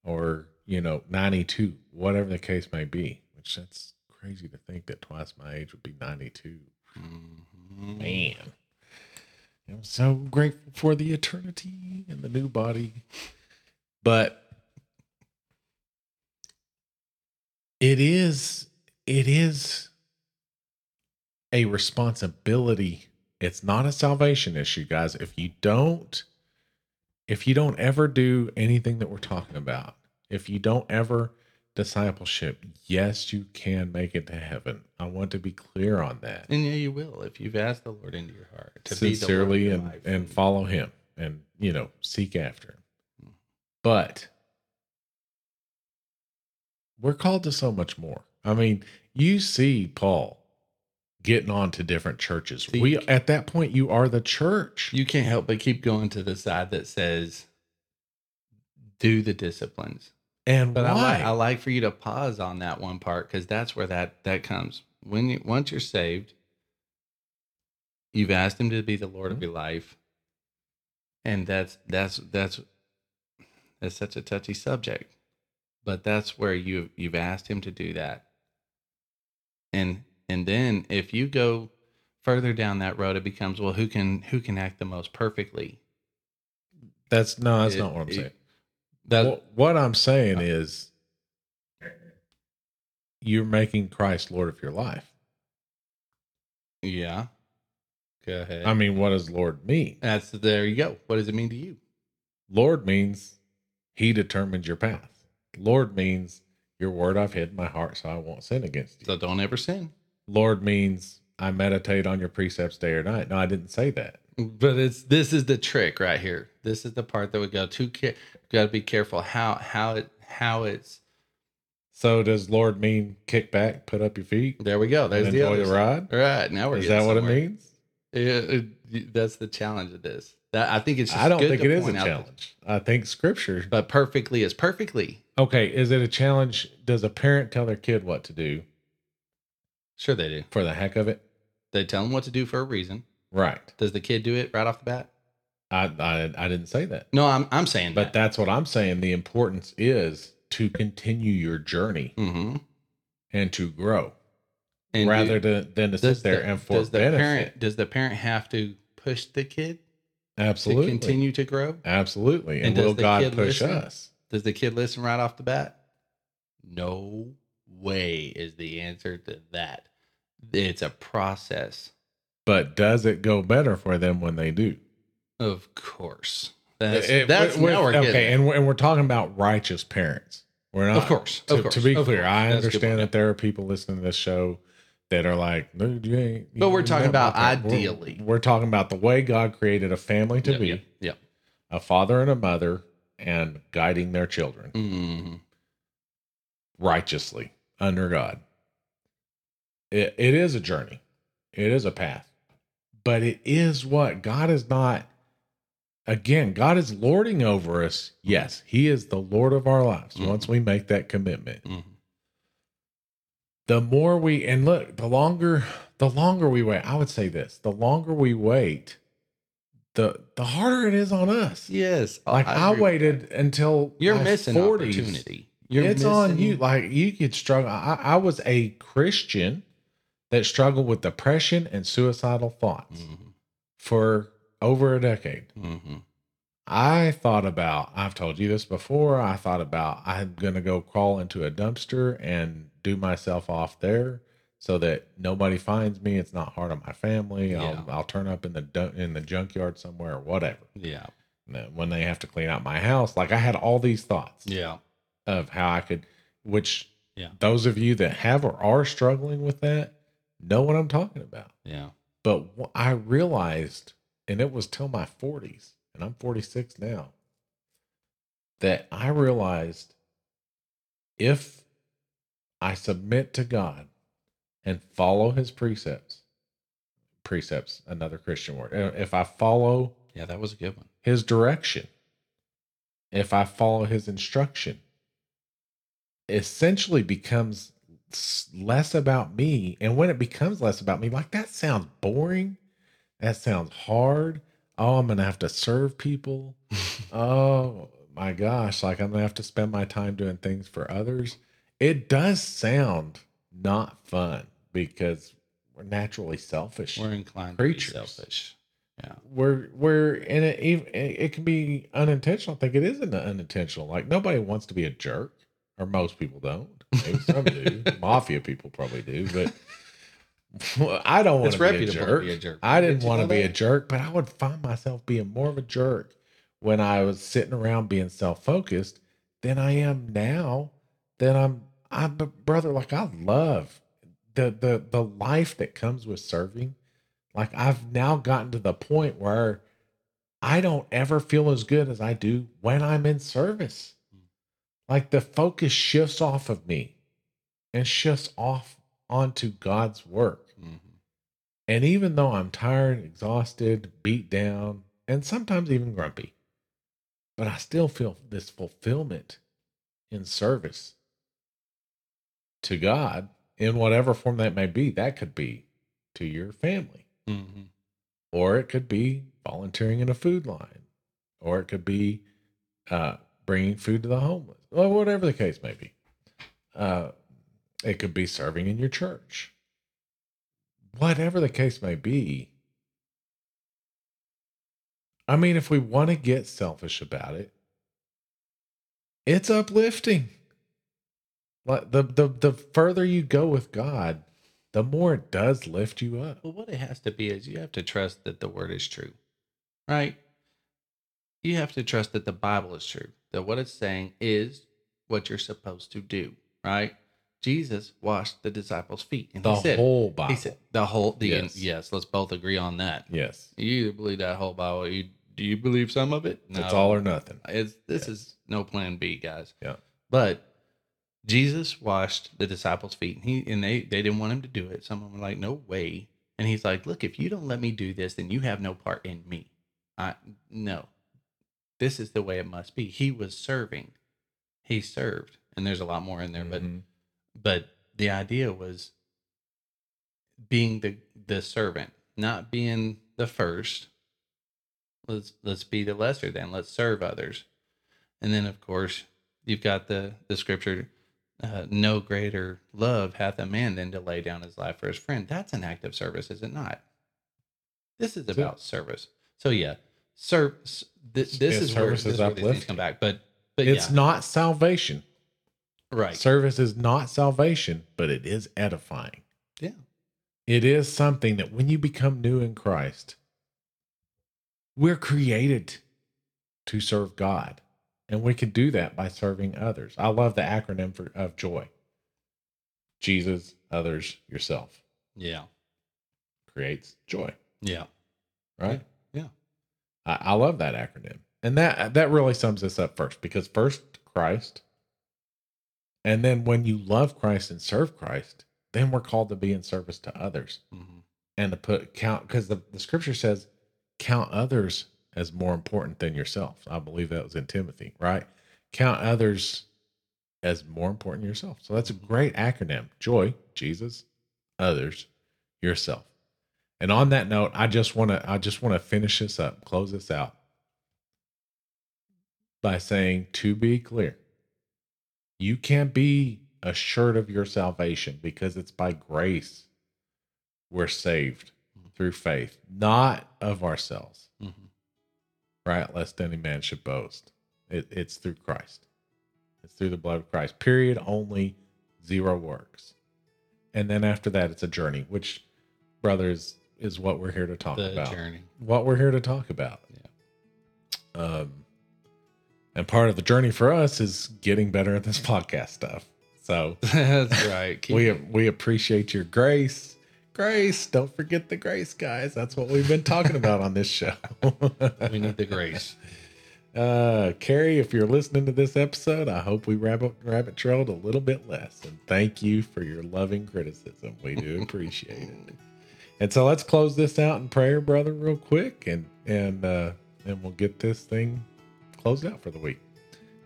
or you know 92 whatever the case may be which that's crazy to think that twice my age would be 92 Mhm. man i'm so grateful for the eternity and the new body. But it is it is a responsibility. It's not a salvation issue guys. If you don't if you don't ever do anything that we're talking about if you don't ever discipleship yes you can make it to heaven. I want to be clear on that. And yeah, you will if you've asked the Lord into your heart to be the Lord of sincerely and, life. and follow him and you know seek after him. But we're called to so much more. I mean you see paul getting on to different churches. See, we at that point you are the church. You can't help but keep going to the side that says, "Do the disciplines." And But I why like I like for you to pause on that one part because that's where that that comes. When you once you're saved, you've asked him to be the Lord of mm-hmm. your life, and that's that's that's that's such a touchy subject. But that's where you you've asked him to do that, and and then if you go further down that road, it becomes well, who can who can act the most perfectly? that's no that's It- not what i'm saying That what, what i'm saying is you're making christ lord of your life yeah. Go ahead. i mean what does lord mean That's there you go. What does it mean to you? Lord means he determines your path. Lord means your word I've hid in my heart so I won't sin against you. So don't ever sin. Lord means I meditate on your precepts day or night. No, I didn't say that. But it's this is the trick right here. This is the part that we go too care. Got to be careful how how it how it's. So does Lord mean kick back, put up your feet, There we go. There's the enjoy other the ride? All right, now we're Is that what it means? Yeah, it- that's the challenge of this. That I think it's. I don't think it is a point out that- challenge. I think scripture. But perfectly is perfectly. Okay, is it a challenge? Does a parent tell their kid what to do Sure, they do. for the heck of it? They tell them what to do for a reason. Right. Does the kid do it right off the bat? I I, I didn't say that. No, I'm I'm saying that But that's what I'm saying. The importance is to continue your journey Mm-hmm. and to grow And rather do- than, than to sit there the, and for does the benefit. parent does the parent have to push the kid Absolutely. to continue to grow? Absolutely. And, And does will the God kid push listen? us? Does the kid listen right off the bat? No way is the answer to that. It's a process. But does it go better for them when they do? Of course. That's, It- that's with- now we're getting okay, and we're, and we're talking about righteous parents. We're not, Of course, To, of course, to be clear, course. I That's a good understand that there are people listening to this show that are like, dude, you ain't. But we're talking about that." We're- ideally. We're, talking about the way God created a family to Yep, be yep, yep. a father and a mother and guiding their children Mhm. righteously under God. It, it is a journey, it is a path, but it is what God is not. Again, God is lording over us. Yes, He is the Lord of our lives Mhm. once we make that commitment. Mhm. The more we, and look, the longer, the longer we wait, I would say this the longer we wait, the the harder it is on us. Yes. Like I, with waited until. You're missing 40s. opportunity. You're it's on you. Like you could struggle. I, I was a Christian that struggled with depression and suicidal thoughts Mhm. for over a decade. Mhm. I thought about, I've told you this before. I thought about, I'm going to go crawl into a dumpster and do myself off there so that nobody finds me. It's not hard on my family. Yeah. I'll, I'll turn up in the, in the junkyard somewhere or whatever. Yeah. When they have to clean out my house, like I had all these thoughts Yeah. of how I could, which Yeah. those of you that have or are struggling with that know what I'm talking about. Yeah. But I realized, and it was till my 40s, and I'm 46 now, that I realized if I submit to God and follow his precepts, precepts, another Christian word, if I follow Yeah. That was a good one. his direction, if I follow his instruction, essentially becomes less about me. And when it becomes less about me, like that sounds boring. That sounds hard. Oh, I'm going to have to serve people. *laughs* oh my gosh. Like I'm going to have to spend my time doing things for others. It does sound not fun because we're naturally selfish We're inclined Creatures. to be selfish. Yeah. we're we're and it it can be unintentional i think it isn't unintentional like nobody wants to be a jerk or most people don't some do *laughs* mafia people probably do but well, i don't want to be a jerk be a jerk. i Did didn't want to be a jerk but i would find myself being more of a jerk when i was sitting around being self-focused than i am now that i'm i'm brother like i love the the the life that comes with serving like I've now gotten to the point where I don't ever feel as good as I do when I'm in service. Like the focus shifts off of me and shifts off onto God's work. Mhm. And even though I'm tired, exhausted, beat down, and sometimes even grumpy, but I still feel this fulfillment in service to God in whatever form that may be. That could be to your family Mhm. or it could be volunteering in a food line, or it could be uh, bringing food to the homeless, or whatever the case may be. Uh, it could be serving in your church. Whatever the case may be. I mean, if we want to get selfish about it, it's uplifting. Like the the the further you go with God, the more it does lift you up. Well, what it has to be is you have to trust that the word is true, right? You have to trust that the Bible is true, that what it's saying is what you're supposed to do, right? Jesus washed the disciples' feet, and The he said, whole Bible. he said the whole the Yes. yes. Let's both agree on that. yes. You either believe that whole Bible. You do you believe some of it? It's all or nothing. It's this Yes. is no plan B, guys. Yeah. But Jesus washed the disciples' feet, and he and they they didn't want him to do it. Some of them were like, "No way!" And he's like, "Look, if you don't let me do this, then you have no part in me. I no. This is the way it must be." He was serving. He served, and there's a lot more in there, but Mhm. but the idea was being the the servant, not being the first. Let's let's be the lesser then. Let's serve others, and then of course you've got the the scripture. Uh, no greater love hath a man than to lay down his life for his friend. That's an act of service, is it not? This is That's it. about service. So yeah, serve. s- Th- this Yeah, is where, service this is where these come back. But but it's yeah, not salvation. right. Service is not salvation, but it is edifying. Yeah. It is something that when you become new in Christ, we're created to serve God. And we can do that by serving others. I love the acronym for of joy. Jesus, others, yourself Yeah. creates joy. Yeah. right? I, I love that acronym, and that that really sums this up first because first Christ, and then when you love Christ and serve Christ, then we're called to be in service to others Mhm. and to put count because the the Scripture says count others as more important than yourself. I believe that was in Timothy, right? Count others as more important than yourself. So that's a great acronym: joy, Jesus, others, yourself. And on that note, I just want to I just want to finish this up, close this out by saying to be clear. You can't be assured of your salvation because it's by grace we're saved through faith, not of ourselves, Mhm. right? Lest any man should boast. It, it's through Christ. It's through the blood of Christ. Period. Only zero works. And then after that, it's a journey, which, brothers, is what we're here to talk The about. journey. What we're here to talk about. Yeah. Um, and part of the journey for us is getting better at this *laughs* podcast stuff. So *laughs* That's right. Keep *laughs* we we appreciate your grace. Grace, don't forget the grace, guys. That's what we've been talking about on this show. we need the grace. Uh, Carrie, if you're listening to this episode, I hope we rabbit rabbit trailed a little bit less. And thank you for your loving criticism. We do appreciate it. And so let's close this out in prayer, brother, real quick, and and uh, and we'll get this thing closed out for the week.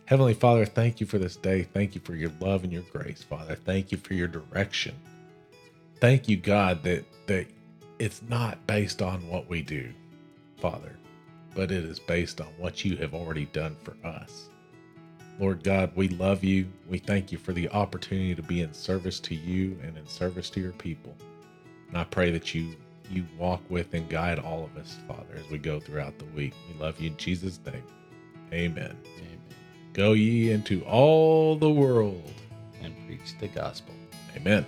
Heavenly Father, thank you for this day. Thank you for your love and your grace, Father. Thank you for your direction. Thank you, God, that that it's not based on what we do, Father but it is based on what you have already done for us. Lord God, we love you. We thank you for the opportunity to be in service to you and in service to your people. And I pray that you you walk with and guide all of us, Father, as we go throughout the week. We love you in Jesus' name. Amen. Amen. Go ye into all the world. And preach the gospel. Amen.